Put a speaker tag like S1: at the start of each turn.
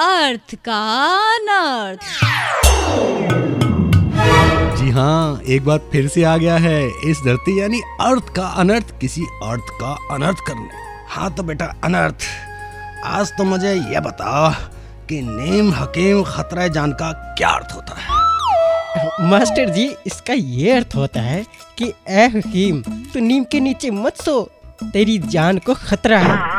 S1: अर्थ का अनर्थ।
S2: जी हाँ एक बार फिर से आ गया है इस धरती यानी अर्थ का अनर्थ किसी अर्थ का अनर्थ करने। हाँ तो बेटा अनर्थ। आज तो मुझे यह बताओ कि नेम हकीम खतरा जान का क्या अर्थ होता है?
S3: मास्टर जी इसका ये अर्थ होता है कि ए हकीम तू नीम के नीचे मत सो। तेरी जान को खतरा है।